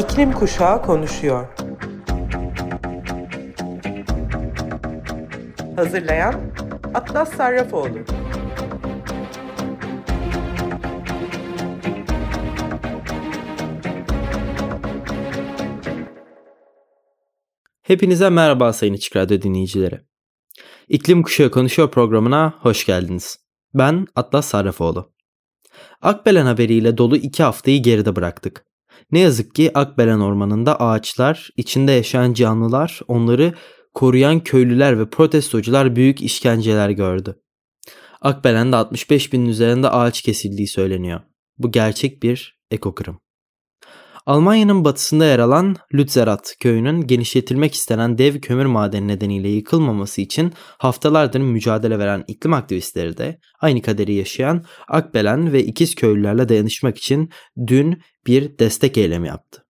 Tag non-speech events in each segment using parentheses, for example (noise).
İklim Kuşağı konuşuyor. Hazırlayan Atlas Sarrafoğlu. Hepinize merhaba Sayın Açık Radyo dinleyicileri. İklim Kuşağı Konuşuyor programına hoş geldiniz. Ben Atlas Sarrafoğlu. Akbelen haberiyle dolu iki haftayı geride bıraktık. Ne yazık ki Akbelen ormanında ağaçlar, içinde yaşayan canlılar, onları koruyan köylüler ve protestocular büyük işkenceler gördü. Akbelen'de 65 binin üzerinde ağaç kesildiği söyleniyor. Bu gerçek bir ekokırım. Almanya'nın batısında yer alan Lützerath köyünün genişletilmek istenen dev kömür madeni nedeniyle yıkılmaması için haftalardır mücadele veren iklim aktivistleri de aynı kaderi yaşayan Akbelen ve ikiz köylülerle dayanışmak için dün bir destek eylemi yaptı.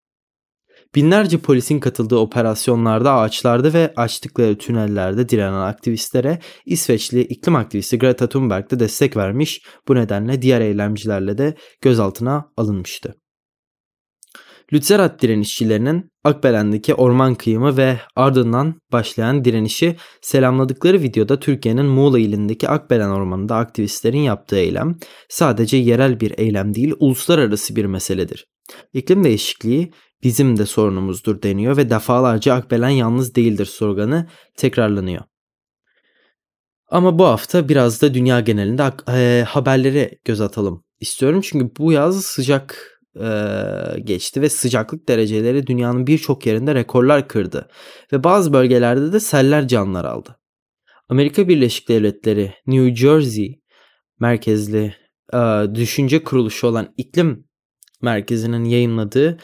Binlerce polisin katıldığı operasyonlarda ağaçlarda ve açtıkları tünellerde direnen aktivistlere İsveçli iklim aktivisti Greta Thunberg de destek vermiş bu nedenle diğer eylemcilerle de gözaltına alınmıştı. Lützerat direnişçilerinin Akbelen'deki orman kıyımı ve ardından başlayan direnişi selamladıkları videoda Türkiye'nin Muğla ilindeki Akbelen ormanında aktivistlerin yaptığı eylem sadece yerel bir eylem değil uluslararası bir meseledir. İklim değişikliği bizim de sorunumuzdur deniyor ve defalarca Akbelen yalnız değildir sloganı tekrarlanıyor. Ama bu hafta biraz da dünya genelinde e, haberlere göz atalım istiyorum. Çünkü bu yaz sıcak e, geçti ve sıcaklık dereceleri dünyanın birçok yerinde rekorlar kırdı ve bazı bölgelerde de seller canlar aldı. Amerika Birleşik Devletleri New Jersey merkezli e, düşünce kuruluşu olan iklim merkezinin yayınladığı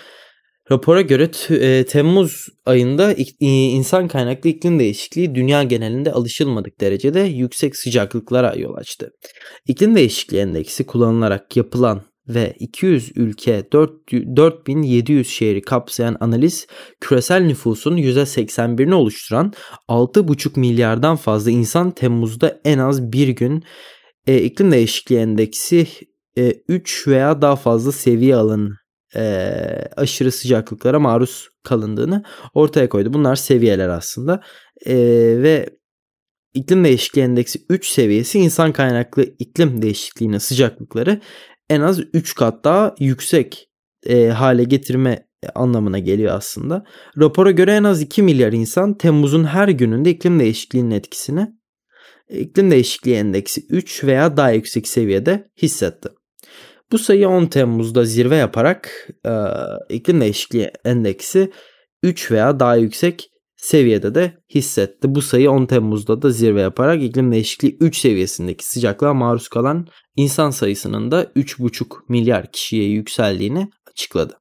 rapora göre e, Temmuz ayında insan kaynaklı iklim değişikliği dünya genelinde alışılmadık derecede yüksek sıcaklıklara yol açtı. İklim değişikliği endeksi kullanılarak yapılan ve 200 ülke 4, 4700 şehri kapsayan analiz küresel nüfusun %81'ini oluşturan 6,5 milyardan fazla insan Temmuz'da en az bir gün e, iklim değişikliği endeksi e, 3 veya daha fazla seviye alan e, aşırı sıcaklıklara maruz kalındığını ortaya koydu. Bunlar seviyeler aslında e, ve iklim değişikliği endeksi 3 seviyesi insan kaynaklı iklim değişikliğine sıcaklıkları en az 3 kat daha yüksek e, hale getirme anlamına geliyor aslında. Rapora göre en az 2 milyar insan Temmuz'un her gününde iklim değişikliğinin etkisini iklim değişikliği endeksi 3 veya daha yüksek seviyede hissetti. Bu sayı 10 Temmuz'da zirve yaparak e, iklim değişikliği endeksi 3 veya daha yüksek seviyede de hissetti. Bu sayı 10 Temmuz'da da zirve yaparak iklim değişikliği 3 seviyesindeki sıcaklığa maruz kalan insan sayısının da 3,5 milyar kişiye yükseldiğini açıkladı.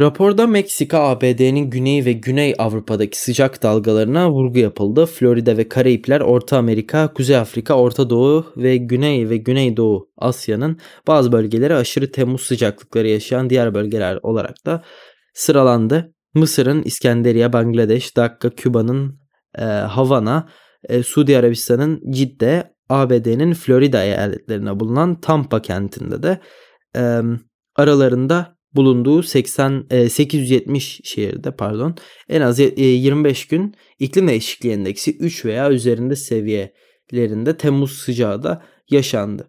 Raporda Meksika, ABD'nin güney ve güney Avrupa'daki sıcak dalgalarına vurgu yapıldı. Florida ve Karayipler, Orta Amerika, Kuzey Afrika, Orta Doğu ve Güney ve Güneydoğu Asya'nın bazı bölgeleri aşırı Temmuz sıcaklıkları yaşayan diğer bölgeler olarak da sıralandı. Mısır'ın İskenderiye, Bangladeş, Dakka, Küba'nın e, Havana, e, Suudi Arabistan'ın Cidde, ABD'nin Florida eyaletlerine bulunan Tampa kentinde de e, aralarında bulunduğu 80 e, 870 şehirde pardon en az e, 25 gün iklim değişikliği endeksi 3 veya üzerinde seviyelerinde Temmuz sıcağı da yaşandı.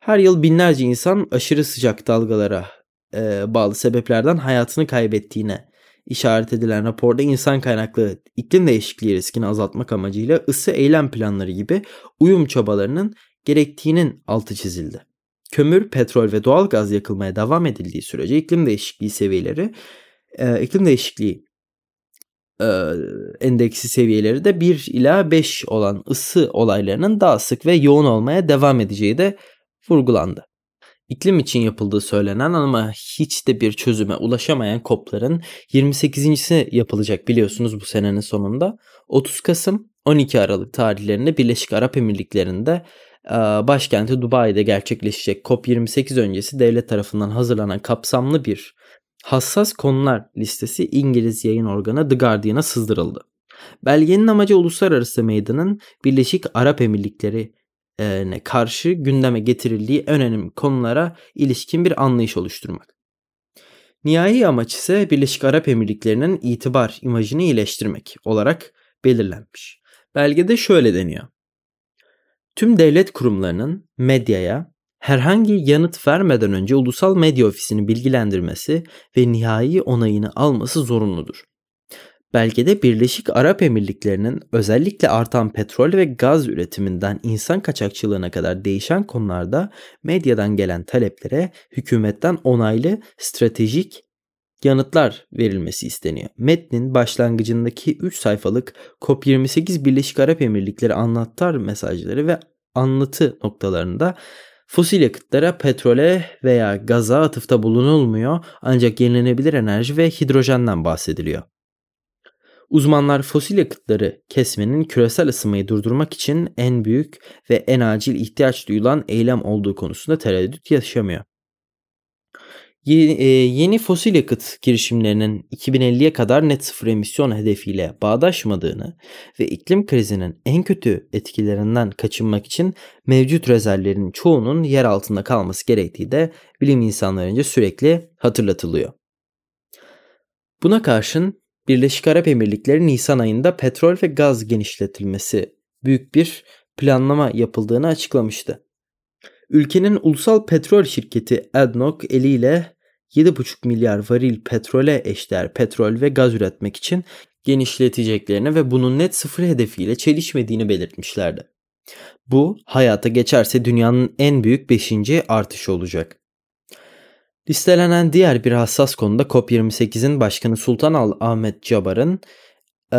Her yıl binlerce insan aşırı sıcak dalgalara e, bağlı sebeplerden hayatını kaybettiğine işaret edilen raporda insan kaynaklı iklim değişikliği riskini azaltmak amacıyla ısı eylem planları gibi uyum çabalarının gerektiğinin altı çizildi. Kömür, petrol ve doğal gaz yakılmaya devam edildiği sürece iklim değişikliği seviyeleri, e, iklim değişikliği e, endeksi seviyeleri de 1 ila 5 olan ısı olaylarının daha sık ve yoğun olmaya devam edeceği de vurgulandı. İklim için yapıldığı söylenen ama hiç de bir çözüme ulaşamayan COP'ların 28.si yapılacak biliyorsunuz bu senenin sonunda. 30 Kasım 12 Aralık tarihlerinde Birleşik Arap Emirlikleri'nde başkenti Dubai'de gerçekleşecek COP28 öncesi devlet tarafından hazırlanan kapsamlı bir hassas konular listesi İngiliz yayın organı The Guardian'a sızdırıldı. Belgenin amacı uluslararası meydanın Birleşik Arap Emirlikleri karşı gündeme getirildiği önemli konulara ilişkin bir anlayış oluşturmak. Nihai amaç ise Birleşik Arap Emirlikleri'nin itibar imajını iyileştirmek olarak belirlenmiş. Belgede şöyle deniyor. Tüm devlet kurumlarının medyaya herhangi yanıt vermeden önce ulusal medya ofisini bilgilendirmesi ve nihai onayını alması zorunludur. Belgede Birleşik Arap Emirlikleri'nin özellikle artan petrol ve gaz üretiminden insan kaçakçılığına kadar değişen konularda medyadan gelen taleplere hükümetten onaylı stratejik yanıtlar verilmesi isteniyor. Metnin başlangıcındaki 3 sayfalık COP28 Birleşik Arap Emirlikleri anlattar mesajları ve anlatı noktalarında fosil yakıtlara, petrole veya gaza atıfta bulunulmuyor ancak yenilenebilir enerji ve hidrojenden bahsediliyor. Uzmanlar fosil yakıtları kesmenin küresel ısınmayı durdurmak için en büyük ve en acil ihtiyaç duyulan eylem olduğu konusunda tereddüt yaşamıyor. E, yeni fosil yakıt girişimlerinin 2050'ye kadar net sıfır emisyon hedefiyle bağdaşmadığını ve iklim krizinin en kötü etkilerinden kaçınmak için mevcut rezervlerin çoğunun yer altında kalması gerektiği de bilim insanlarınca sürekli hatırlatılıyor. Buna karşın Birleşik Arap Emirlikleri Nisan ayında petrol ve gaz genişletilmesi büyük bir planlama yapıldığını açıklamıştı. Ülkenin ulusal petrol şirketi ADNOC eliyle 7,5 milyar varil petrole eşdeğer petrol ve gaz üretmek için genişleteceklerini ve bunun net sıfır hedefiyle çelişmediğini belirtmişlerdi. Bu hayata geçerse dünyanın en büyük 5. artışı olacak. Listelenen diğer bir hassas konuda COP28'in başkanı Sultan Al Ahmet Cabar'ın e,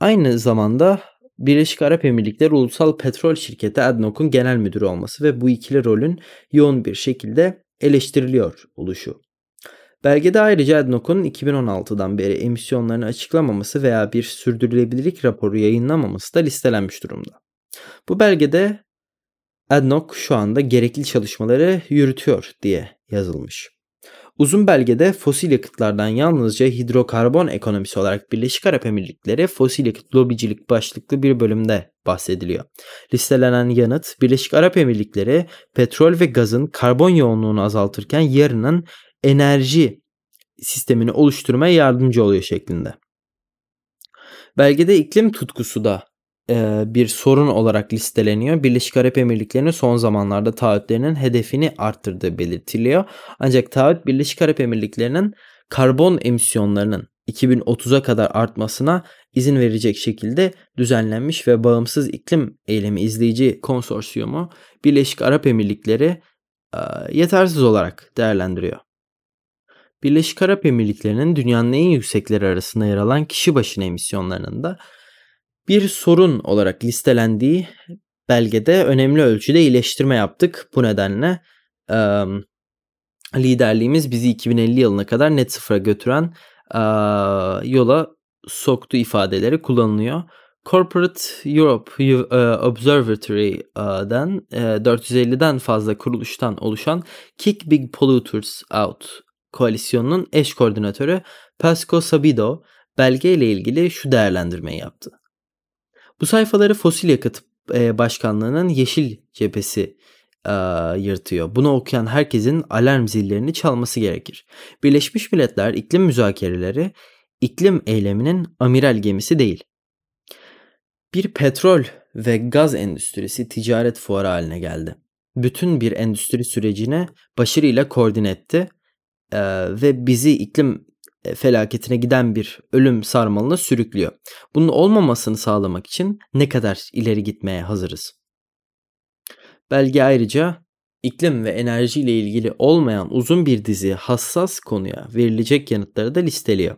aynı zamanda Birleşik Arap Emirlikleri Ulusal Petrol Şirketi ADNOC'un genel müdürü olması ve bu ikili rolün yoğun bir şekilde eleştiriliyor oluşu. Belgede ayrıca ADNOC'un 2016'dan beri emisyonlarını açıklamaması veya bir sürdürülebilirlik raporu yayınlamaması da listelenmiş durumda. Bu belgede ADNOC şu anda gerekli çalışmaları yürütüyor diye yazılmış. Uzun belgede fosil yakıtlardan yalnızca hidrokarbon ekonomisi olarak Birleşik Arap Emirlikleri fosil yakıt lobicilik başlıklı bir bölümde bahsediliyor. Listelenen yanıt Birleşik Arap Emirlikleri petrol ve gazın karbon yoğunluğunu azaltırken yarının enerji sistemini oluşturmaya yardımcı oluyor şeklinde. Belgede iklim tutkusu da bir sorun olarak listeleniyor. Birleşik Arap Emirlikleri'nin son zamanlarda taahhütlerinin hedefini arttırdığı belirtiliyor. Ancak taahhüt Birleşik Arap Emirlikleri'nin karbon emisyonlarının 2030'a kadar artmasına izin verecek şekilde düzenlenmiş ve bağımsız iklim eylemi izleyici konsorsiyumu Birleşik Arap Emirlikleri e, yetersiz olarak değerlendiriyor. Birleşik Arap Emirlikleri'nin dünyanın en yüksekleri arasında yer alan kişi başına emisyonlarının da bir sorun olarak listelendiği belgede önemli ölçüde iyileştirme yaptık. Bu nedenle e, liderliğimiz bizi 2050 yılına kadar net sıfıra götüren e, yola soktu ifadeleri kullanılıyor. Corporate Europe Observatory'den 450'den fazla kuruluştan oluşan Kick Big Polluters Out koalisyonunun eş koordinatörü Pasco Sabido belge ile ilgili şu değerlendirmeyi yaptı. Bu sayfaları fosil yakıt e, başkanlığının yeşil cephesi e, yırtıyor. Bunu okuyan herkesin alarm zillerini çalması gerekir. Birleşmiş Milletler iklim müzakereleri iklim eyleminin amiral gemisi değil. Bir petrol ve gaz endüstrisi ticaret fuarı haline geldi. Bütün bir endüstri sürecine başarıyla koordine etti e, ve bizi iklim felaketine giden bir ölüm sarmalına sürüklüyor. Bunun olmamasını sağlamak için ne kadar ileri gitmeye hazırız? Belge ayrıca iklim ve enerji ile ilgili olmayan uzun bir dizi hassas konuya verilecek yanıtları da listeliyor.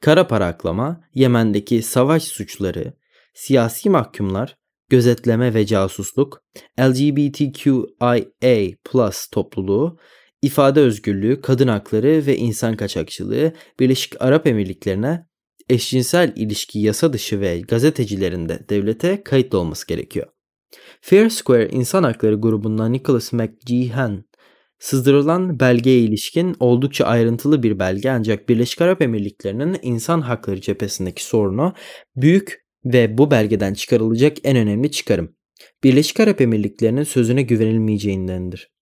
Kara para aklama, Yemen'deki savaş suçları, siyasi mahkumlar, gözetleme ve casusluk, LGBTQIA topluluğu, ifade özgürlüğü, kadın hakları ve insan kaçakçılığı Birleşik Arap Emirlikleri'ne eşcinsel ilişki yasa dışı ve gazetecilerin de devlete kayıtlı olması gerekiyor. Fair Square İnsan Hakları grubundan Nicholas McGeehan sızdırılan belgeye ilişkin oldukça ayrıntılı bir belge ancak Birleşik Arap Emirlikleri'nin insan hakları cephesindeki sorunu büyük ve bu belgeden çıkarılacak en önemli çıkarım. Birleşik Arap Emirlikleri'nin sözüne güvenilmeyeceğindendir.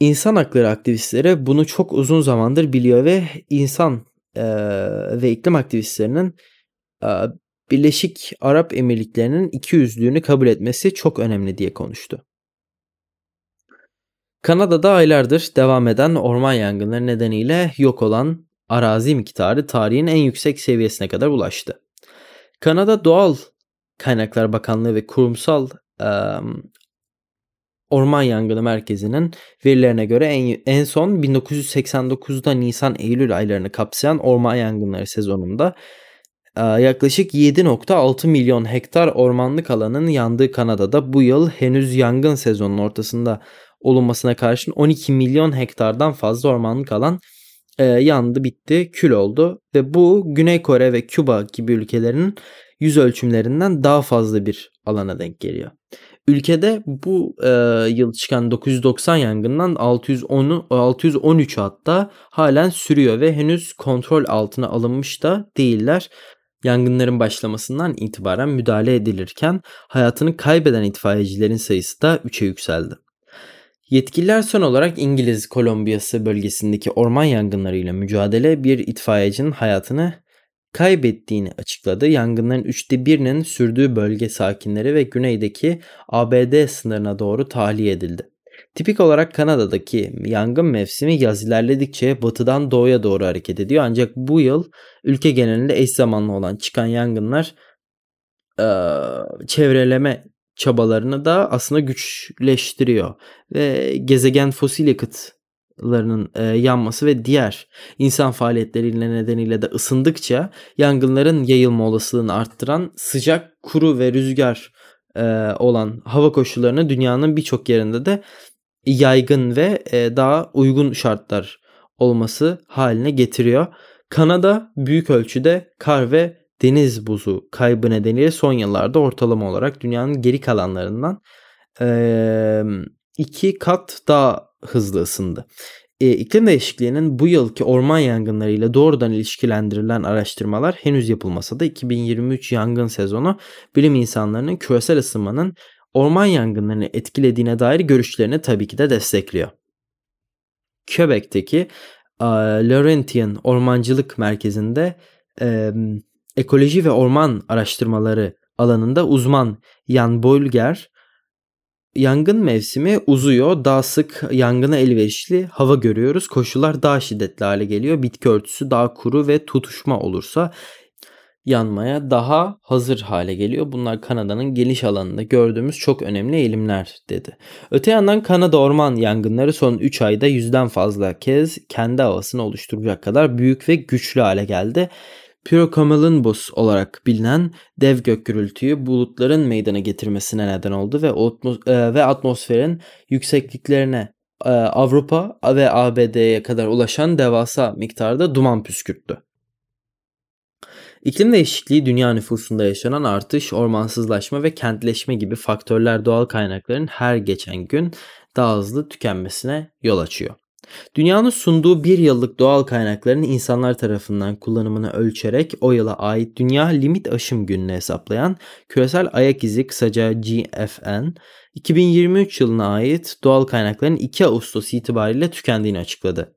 İnsan hakları aktivistleri bunu çok uzun zamandır biliyor ve insan e, ve iklim aktivistlerinin e, Birleşik Arap Emirlikleri'nin iki yüzlüğünü kabul etmesi çok önemli diye konuştu. Kanada'da aylardır devam eden orman yangınları nedeniyle yok olan arazi miktarı tarihin en yüksek seviyesine kadar ulaştı. Kanada Doğal Kaynaklar Bakanlığı ve kurumsal e, Orman Yangını Merkezi'nin verilerine göre en, en son 1989'da Nisan-Eylül aylarını kapsayan orman yangınları sezonunda yaklaşık 7.6 milyon hektar ormanlık alanın yandığı Kanada'da bu yıl henüz yangın sezonunun ortasında olunmasına karşın 12 milyon hektardan fazla ormanlık alan e, yandı bitti kül oldu ve bu Güney Kore ve Küba gibi ülkelerin yüz ölçümlerinden daha fazla bir alana denk geliyor. Ülkede bu e, yıl çıkan 990 yangından 610 613 hatta halen sürüyor ve henüz kontrol altına alınmış da değiller. Yangınların başlamasından itibaren müdahale edilirken hayatını kaybeden itfaiyecilerin sayısı da 3'e yükseldi. Yetkililer son olarak İngiliz Kolombiyası bölgesindeki orman yangınlarıyla mücadele bir itfaiyecinin hayatını kaybettiğini açıkladı. Yangınların üçte birinin sürdüğü bölge sakinleri ve güneydeki ABD sınırına doğru tahliye edildi. Tipik olarak Kanada'daki yangın mevsimi yaz ilerledikçe batıdan doğuya doğru hareket ediyor. Ancak bu yıl ülke genelinde eş zamanlı olan çıkan yangınlar e, çevreleme çabalarını da aslında güçleştiriyor. Ve gezegen fosil yakıtlarının e, yanması ve diğer insan faaliyetleriyle nedeniyle de ısındıkça yangınların yayılma olasılığını arttıran sıcak, kuru ve rüzgar e, olan hava koşullarını dünyanın birçok yerinde de yaygın ve e, daha uygun şartlar olması haline getiriyor. Kanada büyük ölçüde kar ve deniz buzu kaybı nedeniyle son yıllarda ortalama olarak dünyanın geri kalanlarından iki kat daha hızlı ısındı. E, iklim değişikliğinin bu yılki orman yangınlarıyla doğrudan ilişkilendirilen araştırmalar henüz yapılmasa da 2023 yangın sezonu bilim insanlarının küresel ısınmanın orman yangınlarını etkilediğine dair görüşlerini tabii ki de destekliyor. Quebec'teki uh, Laurentian Ormancılık Merkezi'nde e, ekoloji ve orman araştırmaları alanında uzman Jan Bolger Yangın mevsimi uzuyor. Daha sık yangına elverişli hava görüyoruz. Koşullar daha şiddetli hale geliyor. Bitki örtüsü daha kuru ve tutuşma olursa yanmaya daha hazır hale geliyor. Bunlar Kanada'nın geniş alanında gördüğümüz çok önemli eğilimler dedi. Öte yandan Kanada orman yangınları son 3 ayda yüzden fazla kez kendi havasını oluşturacak kadar büyük ve güçlü hale geldi. Pyrocumulonimbus olarak bilinen dev gök gürültüyü bulutların meydana getirmesine neden oldu ve, e, ve atmosferin yüksekliklerine e, Avrupa ve ABD'ye kadar ulaşan devasa miktarda duman püskürttü. İklim değişikliği dünya nüfusunda yaşanan artış, ormansızlaşma ve kentleşme gibi faktörler doğal kaynakların her geçen gün daha hızlı tükenmesine yol açıyor. Dünyanın sunduğu bir yıllık doğal kaynakların insanlar tarafından kullanımını ölçerek o yıla ait Dünya Limit Aşım Günü'nü hesaplayan küresel ayak izi kısaca GFN, 2023 yılına ait doğal kaynakların 2 Ağustos itibariyle tükendiğini açıkladı.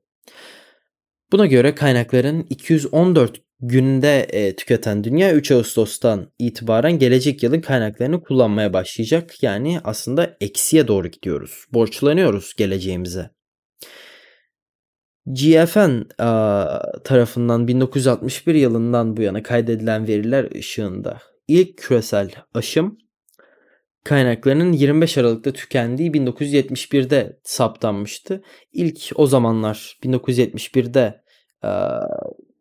Buna göre kaynakların 214 günde e, tüketen dünya 3 Ağustos'tan itibaren gelecek yılın kaynaklarını kullanmaya başlayacak. Yani aslında eksiye doğru gidiyoruz. Borçlanıyoruz geleceğimize. GFN tarafından 1961 yılından bu yana kaydedilen veriler ışığında ilk küresel aşım kaynaklarının 25 Aralık'ta tükendiği 1971'de saptanmıştı. İlk o zamanlar 1971'de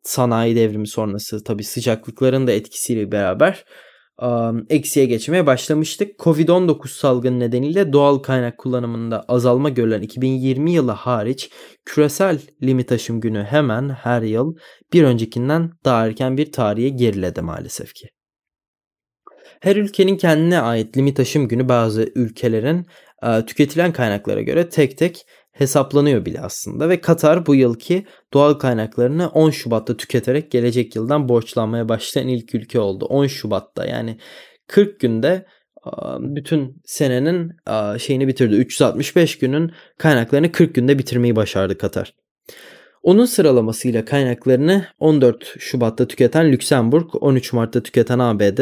sanayi devrimi sonrası tabi sıcaklıkların da etkisiyle beraber eksiye geçmeye başlamıştık. Covid-19 salgını nedeniyle doğal kaynak kullanımında azalma görülen 2020 yılı hariç küresel limit aşım günü hemen her yıl bir öncekinden daha erken bir tarihe geriledi maalesef ki. Her ülkenin kendine ait limit aşım günü bazı ülkelerin tüketilen kaynaklara göre tek tek hesaplanıyor bile aslında ve Katar bu yılki doğal kaynaklarını 10 Şubat'ta tüketerek gelecek yıldan borçlanmaya başlayan ilk ülke oldu. 10 Şubat'ta yani 40 günde bütün senenin şeyini bitirdi. 365 günün kaynaklarını 40 günde bitirmeyi başardı Katar. Onun sıralamasıyla kaynaklarını 14 Şubat'ta tüketen Lüksemburg, 13 Mart'ta tüketen ABD,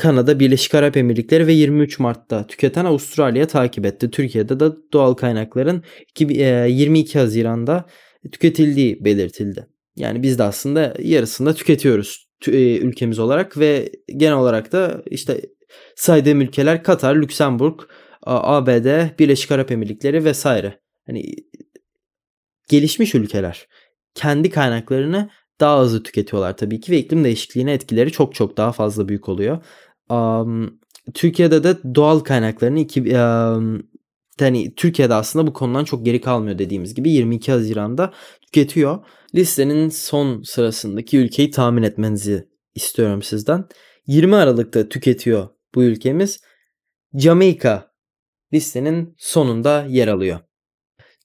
Kanada, Birleşik Arap Emirlikleri ve 23 Mart'ta tüketen Avustralya takip etti. Türkiye'de de doğal kaynakların 22 Haziran'da tüketildiği belirtildi. Yani biz de aslında yarısında tüketiyoruz ülkemiz olarak ve genel olarak da işte saydığım ülkeler Katar, Lüksemburg, ABD, Birleşik Arap Emirlikleri vesaire. Hani gelişmiş ülkeler kendi kaynaklarını daha hızlı tüketiyorlar tabii ki ve iklim değişikliğine etkileri çok çok daha fazla büyük oluyor. Um, Türkiye'de de doğal kaynaklarını iki, um, yani Türkiye'de aslında bu konudan çok geri kalmıyor dediğimiz gibi 22 Haziran'da tüketiyor. Listenin son sırasındaki ülkeyi tahmin etmenizi istiyorum sizden. 20 Aralık'ta tüketiyor bu ülkemiz. Jamaika listenin sonunda yer alıyor.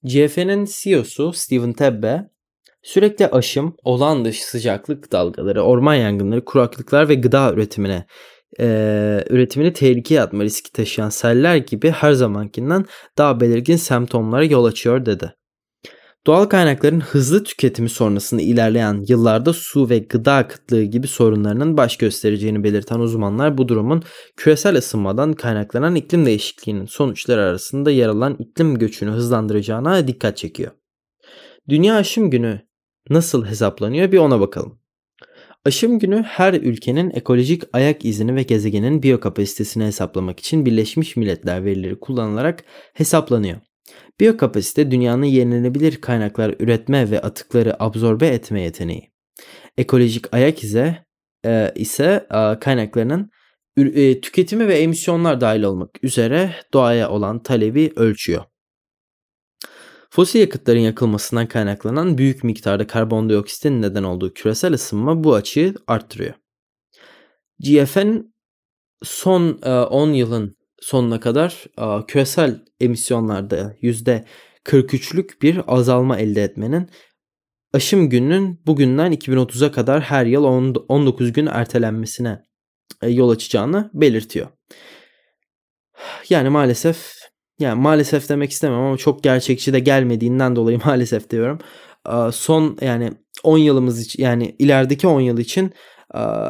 GF'nin CEO'su Steven Tebbe sürekli aşım, olağan dışı sıcaklık dalgaları, orman yangınları, kuraklıklar ve gıda üretimine e, üretimini tehlikeye atma riski taşıyan seller gibi her zamankinden daha belirgin semptomlara yol açıyor dedi. Doğal kaynakların hızlı tüketimi sonrasında ilerleyen yıllarda su ve gıda kıtlığı gibi sorunlarının baş göstereceğini belirten uzmanlar bu durumun küresel ısınmadan kaynaklanan iklim değişikliğinin sonuçları arasında yer alan iklim göçünü hızlandıracağına dikkat çekiyor. Dünya Aşım Günü nasıl hesaplanıyor bir ona bakalım. Aşım günü her ülkenin ekolojik ayak izini ve gezegenin biyokapasitesini hesaplamak için Birleşmiş Milletler verileri kullanılarak hesaplanıyor. Biyokapasite dünyanın yenilenebilir kaynaklar üretme ve atıkları absorbe etme yeteneği. Ekolojik ayak izi e, ise e, kaynaklarının e, tüketimi ve emisyonlar dahil olmak üzere doğaya olan talebi ölçüyor. Fosil yakıtların yakılmasından kaynaklanan büyük miktarda karbondioksitin neden olduğu küresel ısınma bu açıyı arttırıyor. GFN son 10 e, yılın sonuna kadar e, küresel emisyonlarda %43'lük bir azalma elde etmenin aşım gününün bugünden 2030'a kadar her yıl 19 gün ertelenmesine e, yol açacağını belirtiyor. Yani maalesef yani maalesef demek istemem ama çok gerçekçi de gelmediğinden dolayı (laughs) maalesef diyorum. Son yani 10 yılımız için yani ilerideki 10 yıl için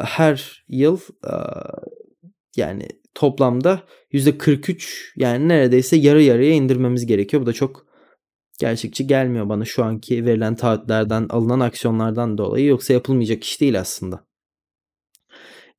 her yıl yani toplamda %43 yani neredeyse yarı yarıya indirmemiz gerekiyor. Bu da çok gerçekçi gelmiyor bana şu anki verilen taahhütlerden alınan aksiyonlardan dolayı yoksa yapılmayacak iş değil aslında.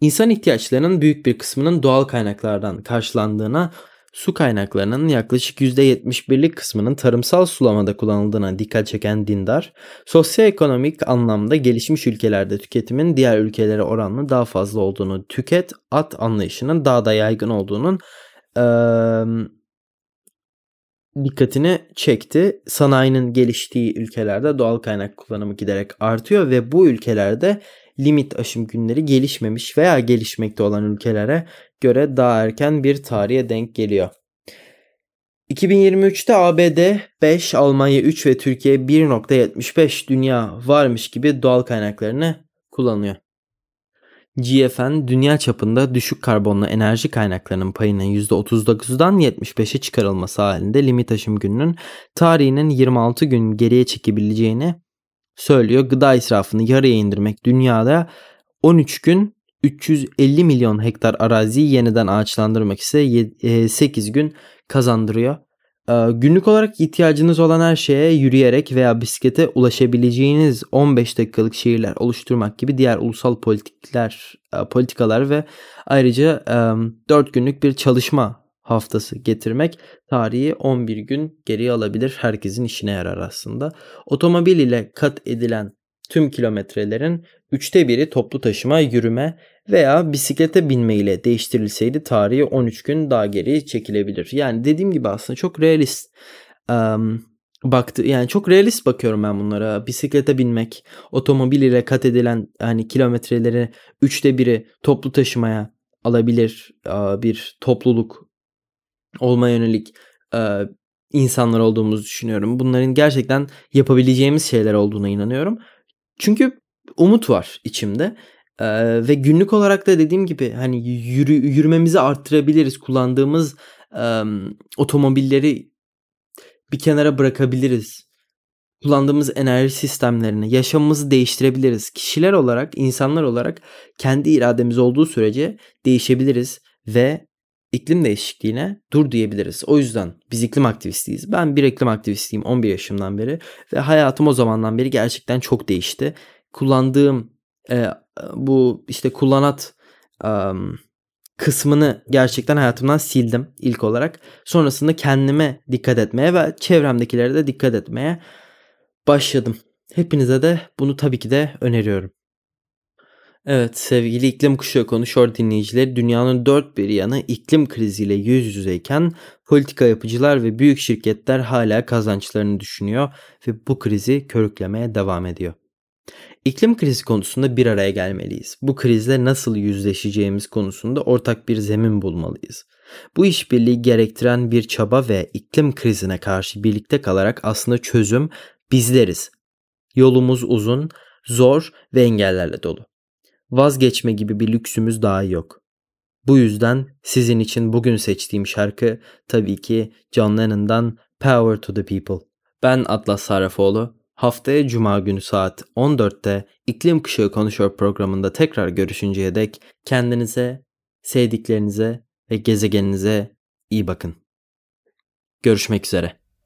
İnsan ihtiyaçlarının büyük bir kısmının doğal kaynaklardan karşılandığına Su kaynaklarının yaklaşık %71'lik kısmının tarımsal sulamada kullanıldığına dikkat çeken Dindar, sosyoekonomik anlamda gelişmiş ülkelerde tüketimin diğer ülkelere oranla daha fazla olduğunu, tüket at anlayışının daha da yaygın olduğunun ee, dikkatini çekti. Sanayinin geliştiği ülkelerde doğal kaynak kullanımı giderek artıyor ve bu ülkelerde limit aşım günleri gelişmemiş veya gelişmekte olan ülkelere göre daha erken bir tarihe denk geliyor. 2023'te ABD 5, Almanya 3 ve Türkiye 1.75 dünya varmış gibi doğal kaynaklarını kullanıyor. GFN dünya çapında düşük karbonlu enerji kaynaklarının payının %39'dan 75'e çıkarılması halinde limit aşım gününün tarihinin 26 gün geriye çekebileceğini söylüyor. Gıda israfını yarıya indirmek dünyada 13 gün 350 milyon hektar araziyi yeniden ağaçlandırmak ise 8 e, gün kazandırıyor. E, günlük olarak ihtiyacınız olan her şeye yürüyerek veya bisiklete ulaşabileceğiniz 15 dakikalık şehirler oluşturmak gibi diğer ulusal politikler, e, politikalar ve ayrıca 4 günlük bir çalışma haftası getirmek tarihi 11 gün geriye alabilir. Herkesin işine yarar aslında. Otomobil ile kat edilen tüm kilometrelerin üçte biri toplu taşıma, yürüme veya bisiklete binme ile değiştirilseydi tarihi 13 gün daha geri çekilebilir. Yani dediğim gibi aslında çok realist um, baktı yani çok realist bakıyorum ben bunlara. Bisiklete binmek, otomobil ile kat edilen hani kilometreleri üçte biri toplu taşımaya alabilir bir topluluk olma yönelik insanlar olduğumuzu düşünüyorum. Bunların gerçekten yapabileceğimiz şeyler olduğuna inanıyorum. Çünkü umut var içimde. Ee, ve günlük olarak da dediğim gibi hani yürü, yürümemizi arttırabiliriz. Kullandığımız e, otomobilleri bir kenara bırakabiliriz. Kullandığımız enerji sistemlerini, yaşamımızı değiştirebiliriz. Kişiler olarak, insanlar olarak kendi irademiz olduğu sürece değişebiliriz ve iklim değişikliğine dur diyebiliriz. O yüzden biz iklim aktivistiyiz. Ben bir iklim aktivistiyim 11 yaşımdan beri ve hayatım o zamandan beri gerçekten çok değişti. Kullandığım e, bu işte kullanat um, kısmını gerçekten hayatımdan sildim ilk olarak. Sonrasında kendime dikkat etmeye ve çevremdekilere de dikkat etmeye başladım. Hepinize de bunu tabii ki de öneriyorum. Evet sevgili iklim kuşağı konuşuyor dinleyicileri dünyanın dört bir yanı iklim kriziyle yüz yüzeyken politika yapıcılar ve büyük şirketler hala kazançlarını düşünüyor ve bu krizi körüklemeye devam ediyor. İklim krizi konusunda bir araya gelmeliyiz. Bu krizle nasıl yüzleşeceğimiz konusunda ortak bir zemin bulmalıyız. Bu işbirliği gerektiren bir çaba ve iklim krizine karşı birlikte kalarak aslında çözüm bizleriz. Yolumuz uzun, zor ve engellerle dolu. Vazgeçme gibi bir lüksümüz daha yok. Bu yüzden sizin için bugün seçtiğim şarkı tabii ki John Lennon'dan Power to the People. Ben Atlas Sarrafoğlu. Haftaya Cuma günü saat 14'te İklim Kuşağı Konuşuyor programında tekrar görüşünceye dek kendinize, sevdiklerinize ve gezegeninize iyi bakın. Görüşmek üzere.